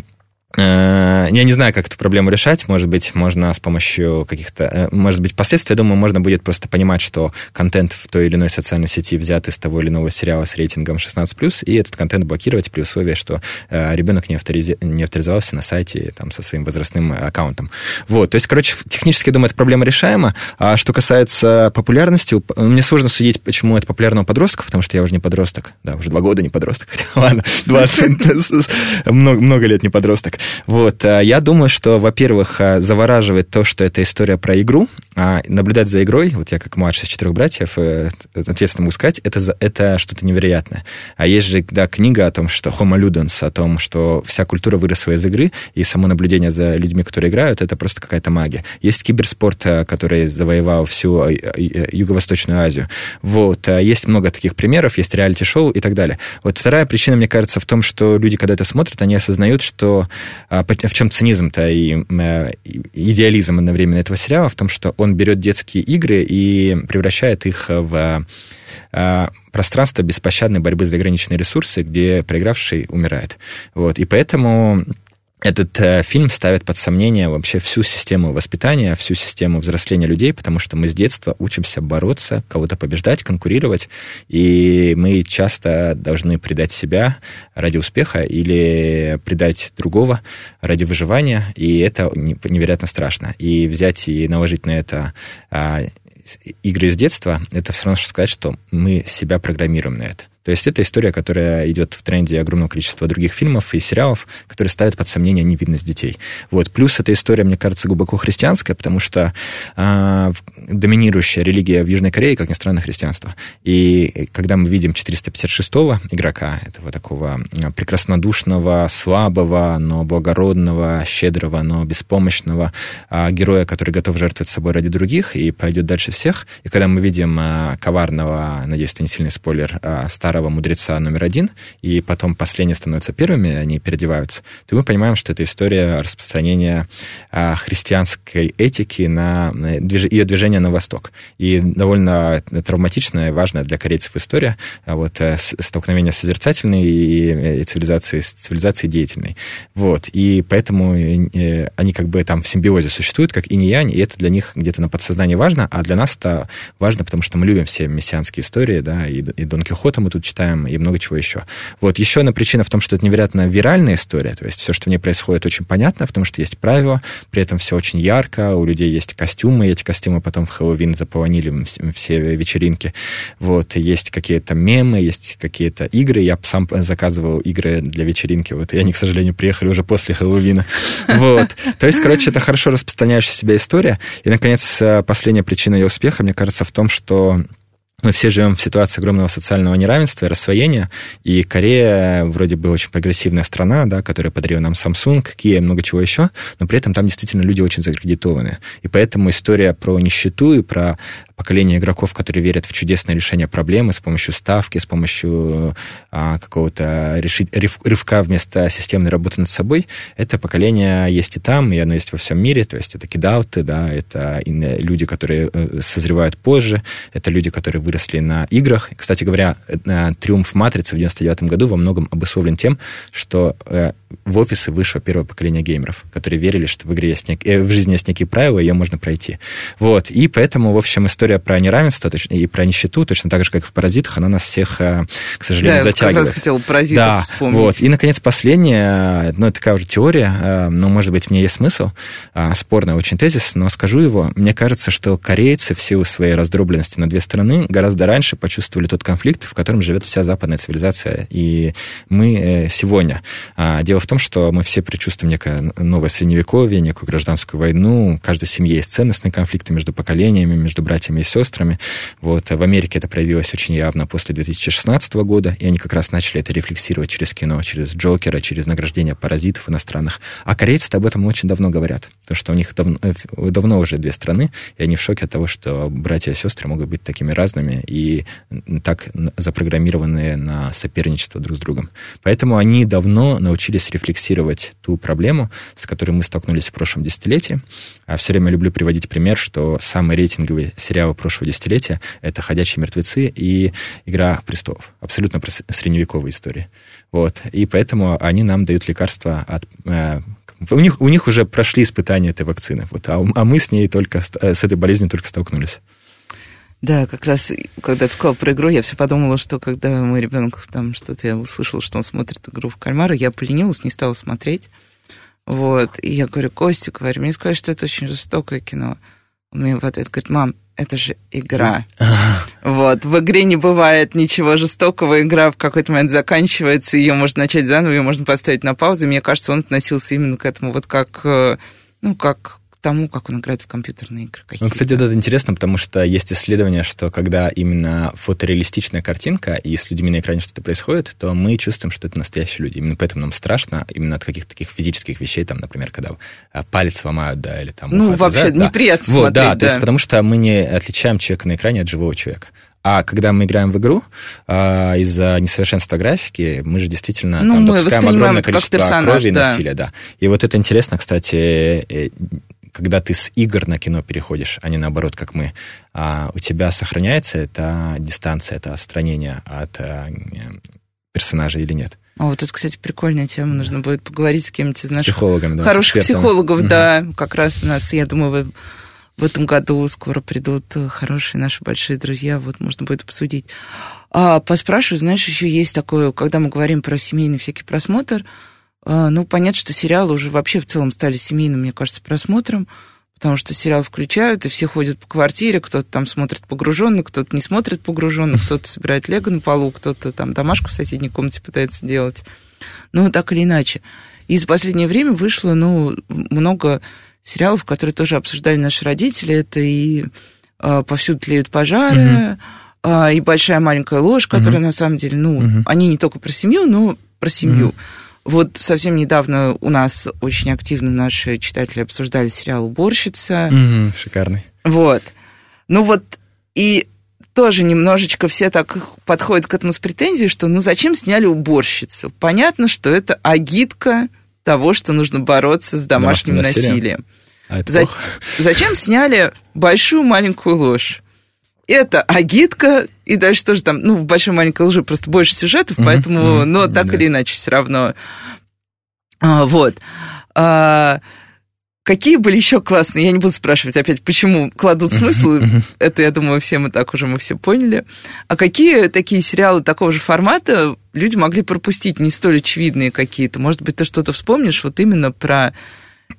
я не знаю, как эту проблему решать. Может быть, можно с помощью каких-то... Э, может быть, последствия, я думаю, можно будет просто понимать, что контент в той или иной социальной сети взят из того или иного сериала с рейтингом 16+, и этот контент блокировать при условии, что э, ребенок не, авторизи... не авторизовался на сайте там, со своим возрастным аккаунтом. Вот, то есть, короче, технически, я думаю, эта проблема решаема. А что касается популярности, мне сложно судить, почему это популярно у подростков, потому что я уже не подросток. Да, уже два года не подросток. Ладно, 20, много, много лет не подросток. Вот, а я думаю, что, во-первых, а, завораживает то, что это история про игру, а наблюдать за игрой, вот я как младший из четырех братьев, э, ответственно могу сказать, это, это что-то невероятное. А есть же, да, книга о том, что Homo Ludens, о том, что вся культура выросла из игры, и само наблюдение за людьми, которые играют, это просто какая-то магия. Есть киберспорт, э, который завоевал всю э, Юго-Восточную Азию. Вот, есть много таких примеров, есть реалити-шоу и так далее. Вот вторая причина, мне кажется, в том, что люди, когда это смотрят, они осознают, что а, в чем цинизм-то и идеализм одновременно этого сериала? В том, что он берет детские игры и превращает их в а, пространство беспощадной борьбы за ограниченные ресурсы, где проигравший умирает. Вот. И поэтому этот э, фильм ставит под сомнение вообще всю систему воспитания, всю систему взросления людей, потому что мы с детства учимся бороться, кого-то побеждать, конкурировать, и мы часто должны предать себя ради успеха или предать другого ради выживания, и это невероятно страшно. И взять и наложить на это а, игры из детства, это все равно, что сказать, что мы себя программируем на это. То есть это история, которая идет в тренде огромного количества других фильмов и сериалов, которые ставят под сомнение невидность детей. Вот. Плюс эта история, мне кажется, глубоко христианская, потому что э, доминирующая религия в Южной Корее, как ни странно, христианство. И когда мы видим 456-го игрока, этого такого а, прекраснодушного, слабого, но благородного, щедрого, но беспомощного э, героя, который готов жертвовать собой ради других и пойдет дальше всех, и когда мы видим э, коварного, надеюсь, это не сильный спойлер, э, старого старого мудреца номер один, и потом последние становятся первыми, они переодеваются, то мы понимаем, что это история распространения а, христианской этики на, ее движения на восток. И довольно травматичная, важная для корейцев история, а вот э, столкновение созерцательной и, цивилизации, с цивилизацией деятельной. Вот. И поэтому э, они как бы там в симбиозе существуют, как инь-янь, и это для них где-то на подсознании важно, а для нас это важно, потому что мы любим все мессианские истории, да, и, и Дон Кихота мы тут читаем, и много чего еще. Вот еще одна причина в том, что это невероятно виральная история, то есть все, что в ней происходит, очень понятно, потому что есть правила, при этом все очень ярко, у людей есть костюмы, и эти костюмы потом в Хэллоуин заполонили все вечеринки. Вот, есть какие-то мемы, есть какие-то игры, я сам заказывал игры для вечеринки, вот, и они, к сожалению, приехали уже после Хэллоуина. Вот. То есть, короче, это хорошо распространяющая себя история. И, наконец, последняя причина ее успеха, мне кажется, в том, что мы все живем в ситуации огромного социального неравенства и рассвоения, и Корея вроде бы очень прогрессивная страна, да, которая подарила нам Samsung, Kia и много чего еще, но при этом там действительно люди очень закредитованы. И поэтому история про нищету и про поколение игроков, которые верят в чудесное решение проблемы с помощью ставки, с помощью а, какого-то решить, рывка вместо системной работы над собой, это поколение есть и там, и оно есть во всем мире, то есть это кидауты, да, это люди, которые э, созревают позже, это люди, которые выросли на играх. Кстати говоря, э, триумф Матрицы в 99 году во многом обусловлен тем, что э, в офисы вышло первое поколение геймеров, которые верили, что в игре есть нек... в жизни есть некие правила, ее можно пройти. Вот. И поэтому, в общем, история история про неравенство точно, и про нищету, точно так же, как и в «Паразитах», она нас всех, э, к сожалению, да, затягивает. Да, я как раз хотел «Паразитов» да, вспомнить. Вот. И, наконец, последняя, ну, это такая уже теория, э, но, может быть, в ней есть смысл, э, спорный очень тезис, но скажу его. Мне кажется, что корейцы в силу своей раздробленности на две страны гораздо раньше почувствовали тот конфликт, в котором живет вся западная цивилизация, и мы сегодня. Дело в том, что мы все предчувствуем некое новое средневековье, некую гражданскую войну, в каждой семье есть ценностные конфликты между поколениями, между братьями и сестрами. Вот. В Америке это проявилось очень явно после 2016 года, и они как раз начали это рефлексировать через кино, через Джокера, через награждение паразитов иностранных. А корейцы об этом очень давно говорят, потому что у них давно, э, давно уже две страны, и они в шоке от того, что братья и сестры могут быть такими разными и так запрограммированные на соперничество друг с другом. Поэтому они давно научились рефлексировать ту проблему, с которой мы столкнулись в прошлом десятилетии. А все время люблю приводить пример, что самый рейтинговый сериал сериалы прошлого десятилетия — это «Ходячие мертвецы» и «Игра престолов». Абсолютно средневековые истории. Вот. И поэтому они нам дают лекарства от... Э, у них, у них уже прошли испытания этой вакцины, вот, а, а мы с ней только, э, с этой болезнью только столкнулись. Да, как раз, когда ты сказал про игру, я все подумала, что когда мой ребенок там что-то, я услышала, что он смотрит игру в кальмара, я поленилась, не стала смотреть. Вот, и я говорю, Костя, говорю, мне сказали, что это очень жестокое кино. Он мне в ответ говорит, мам, это же игра. Вот. В игре не бывает ничего жестокого. Игра в какой-то момент заканчивается, ее можно начать заново, ее можно поставить на паузу. Мне кажется, он относился именно к этому вот как, э, ну, как тому, как он играет в компьютерные игры. Ну, кстати, это интересно, потому что есть исследование, что когда именно фотореалистичная картинка, и с людьми на экране что-то происходит, то мы чувствуем, что это настоящие люди. Именно поэтому нам страшно, именно от каких-то таких физических вещей, там, например, когда а, палец ломают, да, или там... Ну, вообще неприятно да. смотреть, вот, да, да, то есть потому что мы не отличаем человека на экране от живого человека. А когда мы играем в игру, а, из-за несовершенства графики, мы же действительно ну, там допускаем огромное количество крови и да. насилия. Да. И вот это интересно, кстати, э, когда ты с игр на кино переходишь, а не наоборот, как мы, а у тебя сохраняется эта дистанция, это отстранение от а, персонажа или нет? А вот это, кстати, прикольная тема. Нужно будет поговорить с кем-нибудь из наших Психологами, да, хороших психологов, Мгм. да. Как раз у нас, я думаю, в, этом году скоро придут э, хорошие наши большие друзья. Вот можно будет обсудить. А поспрашиваю, знаешь, еще есть такое, когда мы говорим про семейный всякий просмотр, ну, понятно, что сериалы уже вообще в целом стали семейным, мне кажется, просмотром, потому что сериал включают, и все ходят по квартире, кто-то там смотрит погруженно, кто-то не смотрит погруженно, кто-то собирает лего на полу, кто-то там домашку в соседней комнате пытается делать. Ну, так или иначе. И за последнее время вышло, ну, много сериалов, которые тоже обсуждали наши родители. Это и а, «Повсюду тлеют пожары», а, и «Большая маленькая ложь», которая, на самом деле, ну, Мгм. они не только про семью, но про семью. Мгм. Вот совсем недавно у нас очень активно наши читатели обсуждали сериал «Уборщица». Мгм, шикарный. Вот. Ну вот, и тоже немножечко все так подходят к этому с претензией, что ну зачем сняли уборщицу? Понятно, что это агитка того, что нужно бороться с домашним, Домашним насилием. насилием. А За-? Зачем сняли большую маленькую ложь? Это агитка, и дальше тоже там, ну, в большой маленькой лжи просто больше сюжетов, Мгм, поэтому, мгм, но так да. или иначе все равно. А, вот. А, какие были еще классные? Я не буду спрашивать опять, почему кладут смысл. Это, я думаю, все мы так уже мы все поняли. А какие такие сериалы такого же формата люди могли пропустить, не столь очевидные какие-то? Может быть, ты что-то вспомнишь вот именно про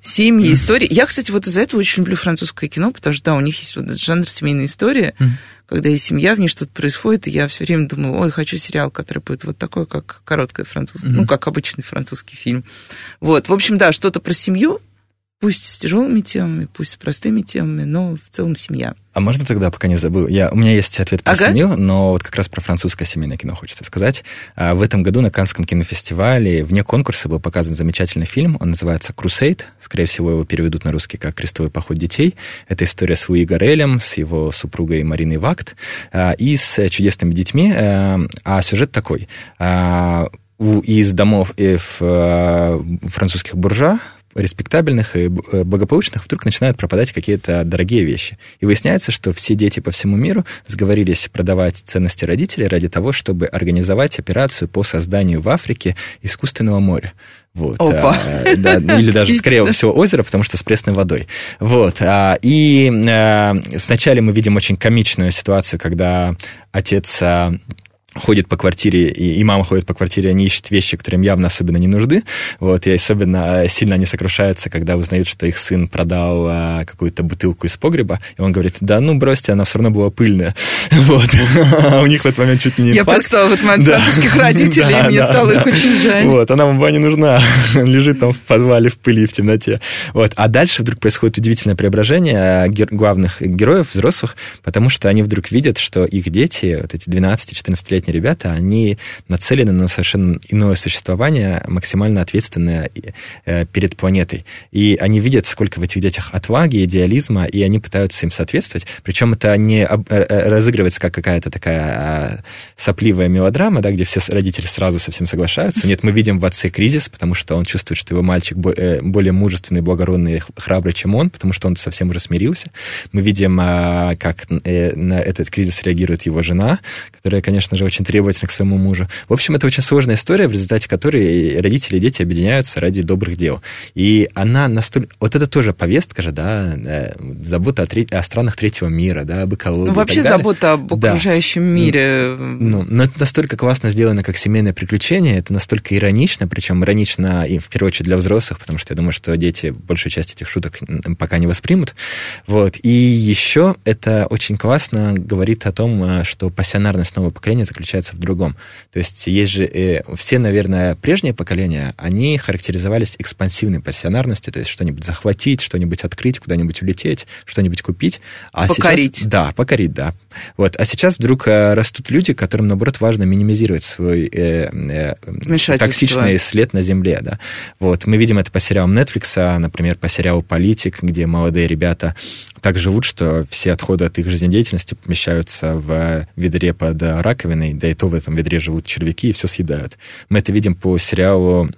семьи, истории. Я, кстати, вот из-за этого очень люблю французское кино, потому что, да, у них есть вот этот жанр семейной истории, Мгм. когда есть семья, в ней что-то происходит, и я все время думаю, ой, хочу сериал, который будет вот такой, как короткая французская, ну, как обычный французский фильм. Вот, в общем, да, что-то про семью, пусть с тяжелыми темами, пусть с простыми темами, но в целом семья. А можно тогда, пока не забыл? Я, у меня есть ответ про Ага. семью, но вот как раз про французское семейное кино хочется сказать. А, В этом году на Каннском кинофестивале вне конкурса был показан замечательный фильм. Он называется «Крусейд». Скорее всего, его переведут на русский как «Крестовый поход детей». Это история с Луи Гарелем, с его супругой Мариной Вакт а, и с чудесными детьми. А, А сюжет такой. А, Из домов э, а, французских буржуа респектабельных и э, благополучных вдруг начинают пропадать какие-то дорогие вещи. И выясняется, что все дети по всему миру сговорились продавать ценности родителей ради того, чтобы организовать операцию по созданию в Африке искусственного моря. Вот, Опа. а, да, ну, или даже, скорее всего, озеро, потому что с пресной водой. Вот, а, и а, вначале мы видим очень комичную ситуацию, когда отец а, ходит по квартире, и, и мама ходит по квартире, они ищут вещи, которые им явно особенно не нужны. Вот, и особенно э, сильно они сокрушаются, когда узнают, что их сын продал а, какую-то бутылку из погреба, и он говорит, да ну бросьте, она все равно была пыльная. Вот. А у них в этот момент чуть ли не Я представила в этот момент Да. французских родителей, мне стало их очень жаль. Вот, она вам не нужна. Лежит там в подвале в пыли в темноте. Вот. А дальше вдруг происходит удивительное преображение э, главных героев, взрослых, потому что они вдруг видят, что их дети, вот эти 12-14-летние ребята, они нацелены на совершенно иное существование, максимально ответственное э, перед планетой. И они видят, сколько в этих детях отваги, идеализма, и они пытаются им соответствовать. Причем это не э, э, разыгрывается как какая-то такая а, сопливая мелодрама, да, где все родители сразу со всем соглашаются. Нет, мы видим в отце кризис, потому что он чувствует, что его мальчик бо- более мужественный, благородный, храбрый, чем он, потому что он совсем уже смирился. Мы видим, а, как на этот кризис реагирует его жена, которая, конечно же, очень требовательна к своему мужу. В общем, это очень сложная история, в результате которой родители и дети объединяются ради добрых дел. И она настолько... Вот это тоже повестка же, да, э, забота о, тре- о странах третьего мира, да, об экологии Ну, вообще забота об Да. окружающем мире. Ну, но это настолько классно сделано, как семейное приключение, это настолько иронично, причем иронично и в первую очередь для взрослых, потому что я думаю, что дети большую часть этих шуток пока не воспримут. Вот. И еще это очень классно говорит о том, э, что пассионарность нового поколения заключается в другом. То есть есть же э, все, наверное, прежние поколения, они характеризовались экспансивной пассионарностью, то есть что-нибудь захватить, что-нибудь открыть, куда-нибудь улететь, что-нибудь купить. А Покорить. Сейчас, да, покорить, да. Вот. А сейчас вдруг э, растут люди, которым, наоборот, важно минимизировать свой э, э, токсичный след на земле, да. Вот. Мы видим это по сериалам Netflix, а, например, по сериалу «Политик», где молодые ребята так живут, что все отходы от их жизнедеятельности помещаются в ведре под раковиной, да и то в этом ведре живут червяки и все съедают. Мы это видим по сериалу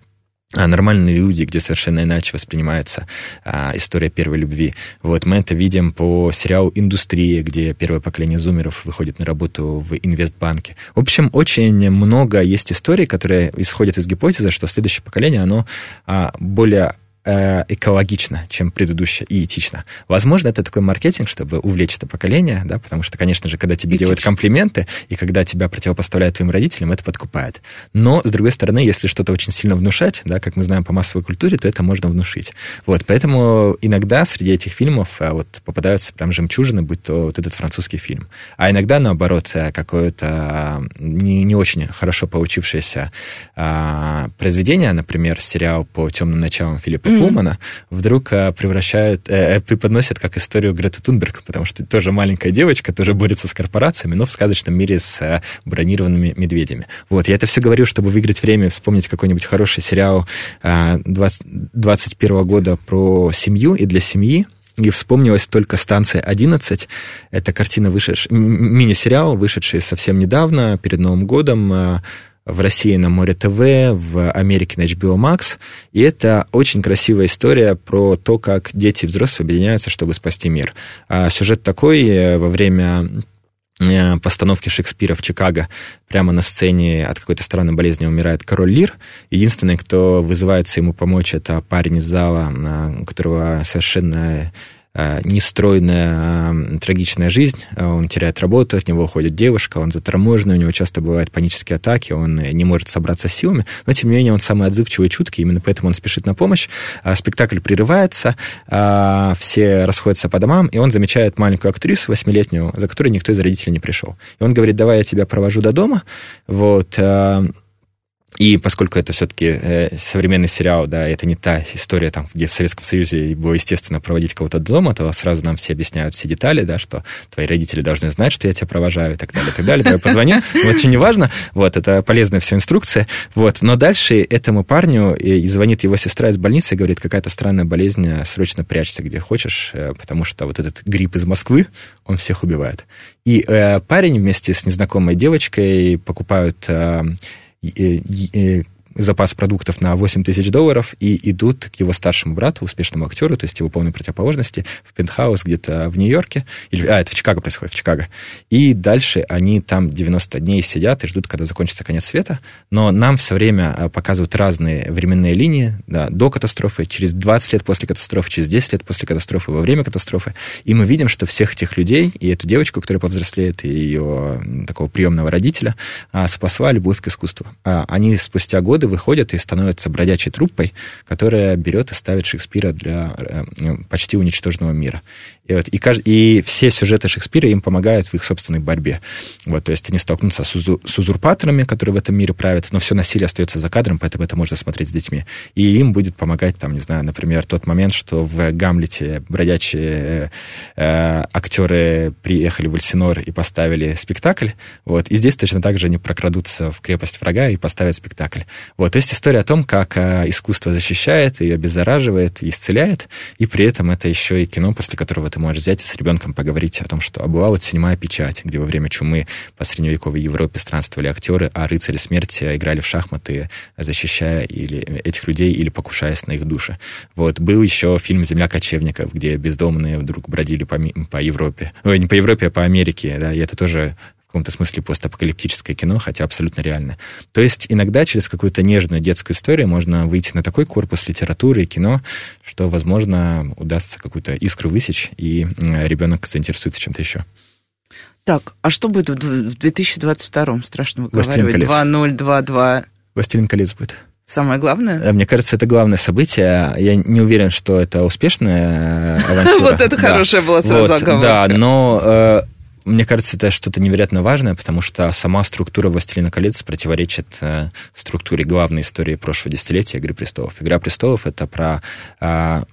а, нормальные люди, где совершенно иначе воспринимается а, история первой любви. Вот мы это видим по сериалу «Индустрия», где первое поколение зумеров выходит на работу в инвестбанке. В общем, очень много есть историй, которые исходят из гипотезы, что следующее поколение, оно а, более Э, экологично, чем предыдущее, и этично. Возможно, это такой маркетинг, чтобы увлечь это поколение, да, потому что, конечно же, когда тебе Этично. делают комплименты, и когда тебя противопоставляют твоим родителям, это подкупает. Но, с другой стороны, если что-то очень сильно внушать, да, как мы знаем по массовой культуре, то это можно внушить. Вот, поэтому иногда среди этих фильмов а, вот попадаются прям жемчужины, будь то вот этот французский фильм. А иногда, наоборот, э, какое-то а, не, не очень хорошо получившееся а, произведение, например, сериал по темным началам Филиппа mm-hmm. Пулмана вдруг э, превращают, э, э, преподносят как историю Греты Тунберг, потому что тоже маленькая девочка, тоже борется с корпорациями, но в сказочном мире с бронированными медведями. Вот, я это все говорю, чтобы выиграть время, вспомнить какой-нибудь хороший сериал 20, 21 года про семью и для семьи, и вспомнилась только станция 11. Это картина, вышедшая, мини-сериал, вышедший совсем недавно, перед Новым годом, в России на Море ТВ, в Америке на HBO Max. И это очень красивая история про то, как дети и взрослые объединяются, чтобы спасти мир. А сюжет такой, э, во время э, постановки Шекспира в Чикаго прямо на сцене от какой-то странной болезни умирает король Лир. Единственный, кто вызывается ему помочь, это парень из зала, у которого совершенно Э, нестройная, трагичная жизнь. Он теряет работу, от него уходит девушка, он заторможенный, у него часто бывают панические атаки, он не может собраться силами, но, тем не менее, он самый отзывчивый и чуткий, именно поэтому он спешит на помощь. Спектакль прерывается, все расходятся по домам, и он замечает маленькую актрису восьмилетнюю, за которой никто из родителей не пришел. И он говорит, давай я тебя провожу до дома, вот, и поскольку это все-таки э, современный сериал, да, это не та история, там, где в Советском Союзе было естественно проводить кого-то дома, то сразу нам все объясняют все детали, да, что твои родители должны знать, что я тебя провожаю и так далее, и так далее. Давай позвони. Очень неважно. Вот, это полезная вся инструкция. Вот, но дальше этому парню и звонит его сестра из больницы и говорит, какая-то странная болезнь, срочно прячься где хочешь, э, потому что вот этот грипп из Москвы, он всех убивает. И э, парень вместе с незнакомой девочкой покупают э, えーえー запас продуктов на 8 тысяч долларов и идут к его старшему брату, успешному актеру, то есть его полной противоположности, в пентхаус где-то в Нью-Йорке, или, а, это в Чикаго происходит, в Чикаго. И дальше они там 90 дней сидят и ждут, когда закончится конец света, но нам все время а, показывают разные временные линии, да, до катастрофы, через 20 лет после катастрофы, через 10 лет после катастрофы, во время катастрофы, и мы видим, что всех этих людей, и эту девочку, которая повзрослеет, и ее такого приемного родителя, а, спасла любовь к искусству. Они спустя годы годы выходят и становятся бродячей труппой, которая берет и ставит Шекспира для э, почти уничтоженного мира. И, вот, и, и все сюжеты Шекспира им помогают в их собственной борьбе. Вот, то есть они столкнутся с, узу, с узурпаторами, которые в этом мире правят, но все насилие остается за кадром, поэтому это можно смотреть с детьми. И им будет помогать, там, не знаю, например, тот момент, что в Гамлете бродячие э, актеры приехали в Альсинор и поставили спектакль. Вот, и здесь точно так же они прокрадутся в крепость врага и поставят спектакль. Вот, то есть история о том, как э, искусство защищает и обеззараживает, и исцеляет, и при этом это еще и кино, после которого ты можешь взять и с ребенком поговорить о том, что а была вот седьмая печать, где во время чумы по средневековой Европе странствовали актеры, а рыцари смерти играли в шахматы, защищая или этих людей или покушаясь на их души. Вот. Был еще фильм «Земля кочевников», где бездомные вдруг бродили по, по Европе. Ой, не по Европе, а по Америке, да, и это тоже каком-то смысле постапокалиптическое кино, хотя абсолютно реально. То есть иногда через какую-то нежную детскую историю можно выйти на такой корпус литературы и кино, что, возможно, удастся какую-то искру высечь, и ребенок заинтересуется чем-то еще. Так, а что будет в 2022 страшно выговаривать? 2-0-2-2. «Властелин колец» будет. Самое главное? Э, мне кажется, это главное событие. Я не уверен, что это успешная авантюра. Вот это хорошая была сразу оговорка. Да, но э, мне кажется, это что-то невероятно важное, потому что сама структура «Властелина колец» противоречит э, структуре главной истории прошлого десятилетия «Игры престолов». «Игра престолов» — это про э,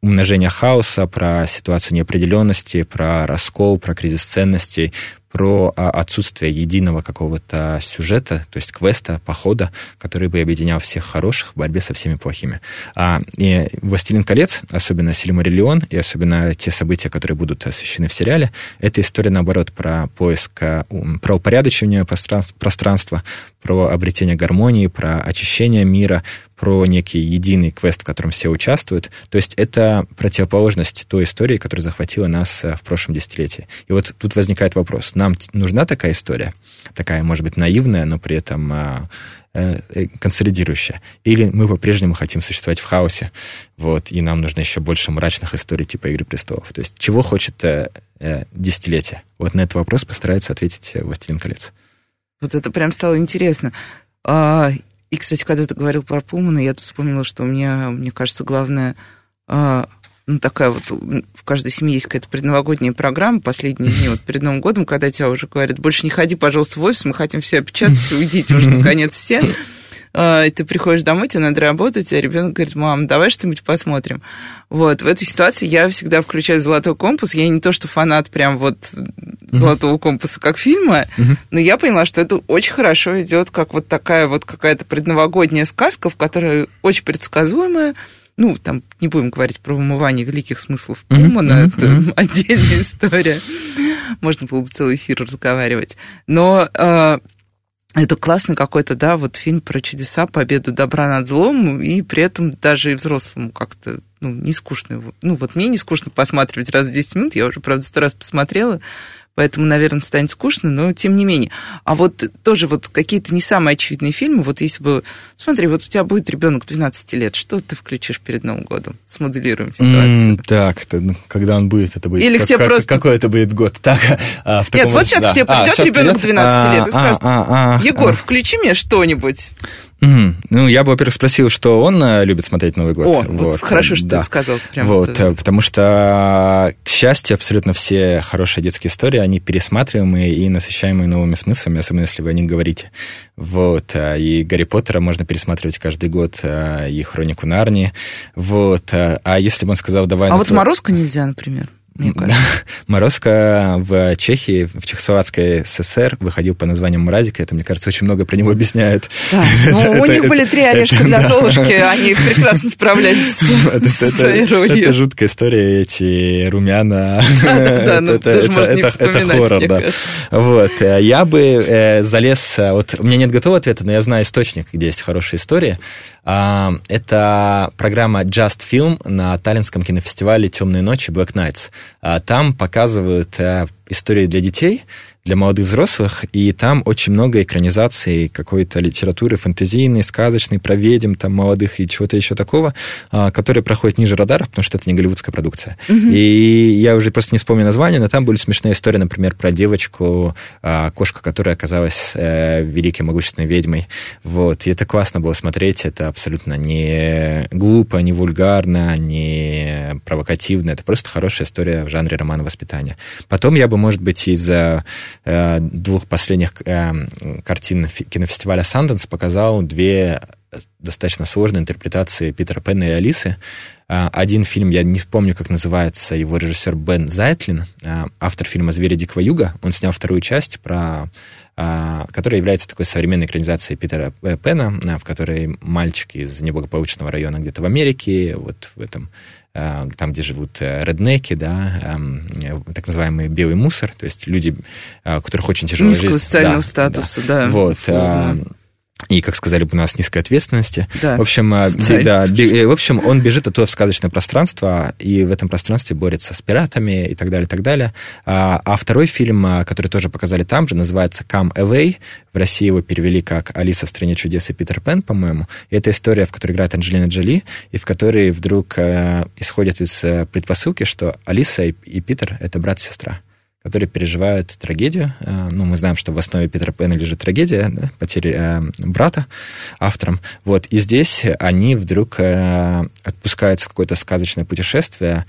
умножение хаоса, про ситуацию неопределенности, про раскол, про кризис ценностей, про а, отсутствие единого какого-то сюжета, то есть квеста, похода, который бы объединял всех хороших в борьбе со всеми плохими. А, и «Властелин колец», особенно «Сильмариллион», и особенно те события, которые будут освещены в сериале, это история, наоборот, про поиск, про упорядочивание пространства, про обретение гармонии, про очищение мира, про некий единый квест, в котором все участвуют. То есть это противоположность той истории, которая захватила нас в прошлом десятилетии. И вот тут возникает вопрос, нам нужна такая история? Такая, может быть, наивная, но при этом Э, э, консолидирующая. Или мы по-прежнему хотим существовать в хаосе, вот, и нам нужно еще больше мрачных историй типа «Игры престолов». То есть чего хочет э, э, десятилетие? Вот на этот вопрос постарается ответить «Властелин колец». Вот это прям стало интересно. А, и, кстати, когда ты говорил про Пулмана, я вспомнила, что у меня, мне кажется, главное а, ну, такая вот, в каждой семье есть какая-то предновогодняя программа, последние дни, вот перед Новым годом, когда тебя уже говорят, больше не ходи, пожалуйста, в офис, мы хотим все опечататься, уйдите уже, наконец, все. А, и ты приходишь домой, тебе надо работать, а ребенок говорит, мам, давай что-нибудь посмотрим. Вот, в этой ситуации я всегда включаю «Золотой компас». Я не то, что фанат прям вот «Золотого компаса» как фильма, но я поняла, что это очень хорошо идет, как вот такая вот какая-то предновогодняя сказка, в которой очень предсказуемая, ну, там не будем говорить про вымывание великих смыслов Пулмана, mm-hmm. это отдельная история. Можно было бы целый эфир разговаривать. Но э, это классный какой-то, да, вот фильм про чудеса, победу добра над злом, и при этом даже и взрослому как-то, ну, не скучно. Ну, вот мне не скучно посматривать раз в 10 минут, я уже, правда, сто раз посмотрела, поэтому, наверное, станет скучно, но тем не менее. А вот тоже вот какие-то не самые очевидные фильмы, вот если бы, смотри, вот у тебя будет ребенок 12 лет, что ты включишь перед Новым годом? Смоделируем ситуацию. Mm, так, это, ну, когда он будет, это будет... Или как, тебе как, просто... Какой это будет год? Так, а, в Нет, вот сейчас да. к тебе придет а, ребенок 12 лет и скажет, а, а, а, Егор, а. включи мне что-нибудь. Угу. Ну, я бы, во-первых, спросил, что он э, любит смотреть Новый год. О, вот, вот хорошо, что да. ты сказал. Прям вот, это. потому что, к счастью, абсолютно все хорошие детские истории, они пересматриваемые и насыщаемые новыми смыслами, особенно если вы о них говорите. Вот, э, и Гарри Поттера можно пересматривать каждый год, э, и Хронику Нарнии. Вот, а если бы он сказал, давай... А вот твой... Морозко нельзя, например? Мне кажется. Морозко в Чехии, в Чехословацкой ССР выходил по названию Мразик. Это, мне кажется, очень много про него объясняет. Да, ну, у них были три орешка для Золушки, они прекрасно справлялись со своей ролью. Это жуткая история, эти румяна. Вспоминать, хоррор, да. Вот, э, я бы э, залез... Э, вот у меня нет готового ответа, но я знаю источник, где есть хорошая история. А, это программа Just Film на Таллинском кинофестивале «Темные ночи» Black Nights. А, там показывают э, истории для детей, для молодых взрослых, и там очень много экранизаций какой-то литературы фэнтезийной, сказочной, про ведьм, там, молодых и чего-то еще такого, а, которые проходят ниже радаров, потому что это не голливудская продукция. Mm-hmm. И я уже просто не вспомню название, но там были смешные истории, например, про девочку, а, кошка, которая оказалась э, великой могущественной ведьмой. Вот. И это классно было смотреть, это абсолютно не глупо, не вульгарно, не провокативно, это просто хорошая история в жанре романа воспитания. Потом я бы, может быть, из Э, двух последних э, картин кинофестиваля Санденс показал две достаточно сложные интерпретации Питера Пенна и Алисы. Э, один фильм, я не помню, как называется, его режиссер Бен Зайтлин, автор фильма «Звери Дикого Юга». Он снял вторую часть, про, которая является такой современной экранизацией Питера Пена, в которой мальчик из неблагополучного района где-то в Америке, вот в этом Э, там, где живут э, реднеки, да, эм, э, так называемый белый мусор, то есть люди, у которых очень тяжелая Низкого жизнь. социального да, статуса, да. да вот. Условно и, как сказали бы, у нас низкой ответственности. Да, в, общем, да, в общем, он бежит оттуда в сказочное пространство, и в этом пространстве борется с пиратами и так далее, и так далее. А, а второй фильм, а, который тоже показали там же, называется «Come Away». В России его перевели как «Алиса в стране чудес» и «Питер Пен», по-моему. И это история, в которой играет Анджелина Джоли, и в которой вдруг э, исходит из э, предпосылки, что Алиса и, и Питер — это брат и сестра которые переживают трагедию. Э, ну, мы знаем, что в основе Питера Пэна лежит трагедия, да, потери э, брата автором. Вот, и здесь они вдруг э, отпускаются в какое-то сказочное путешествие,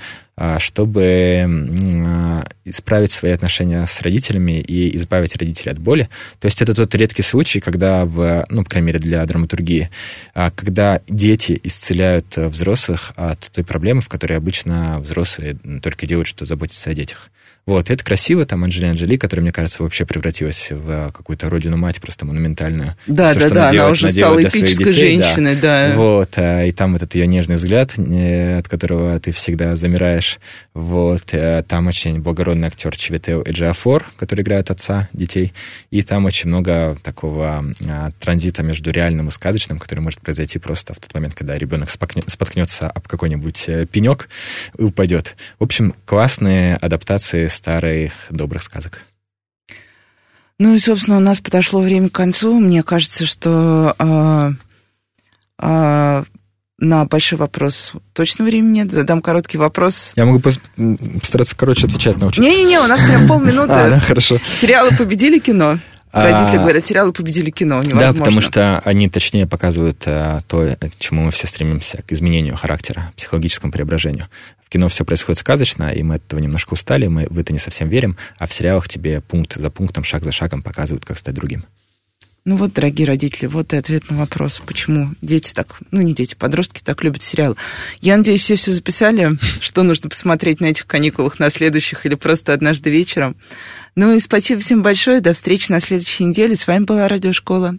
чтобы исправить свои отношения с родителями и избавить родителей от боли. То есть это тот редкий случай, когда, в, ну, по крайней мере, для драматургии, когда дети исцеляют взрослых от той проблемы, в которой обычно взрослые только делают, что заботятся о детях. Вот, это красиво, там Анджелина Анджели, которая, мне кажется, вообще превратилась в какую-то родину-мать просто монументальную. Да, Все, да, да, она уже стала эпической детей, да. женщиной, да. Вот, а, и там этот ее нежный взгляд, э, от которого ты всегда замираешь. Вот, э, там очень благородный актер Чеветео Эджиафор, который играет отца детей. И там очень много такого а, транзита между реальным и сказочным, который может произойти просто в тот момент, когда ребенок споткнется об какой-нибудь э, пенек и упадет. В общем, классные адаптации старых добрых сказок. Ну и, собственно, у нас подошло время к концу. Мне кажется, что а, а, на большой вопрос точно времени нет. Задам короткий вопрос. Я могу постараться короче отвечать, научиться. Не-не-не, у нас прям полминуты. А, да, хорошо. Сериалы победили кино. А, Родители говорят, сериалы победили кино. Да, Невозможно. потому что они точнее показывают а, то, к чему мы все стремимся, к изменению характера, психологическому преображению. В кино все происходит сказочно, и мы от этого немножко устали, мы в это не совсем верим, а в сериалах тебе пункт за пунктом, шаг за шагом показывают, как стать другим. Ну вот, дорогие родители, вот и ответ на вопрос, почему дети так, ну не дети, подростки так любят сериалы. Я надеюсь, все все записали, что нужно посмотреть на этих каникулах, на следующих или просто однажды вечером. Ну и спасибо всем большое, до встречи на следующей неделе. С вами была Радиошкола.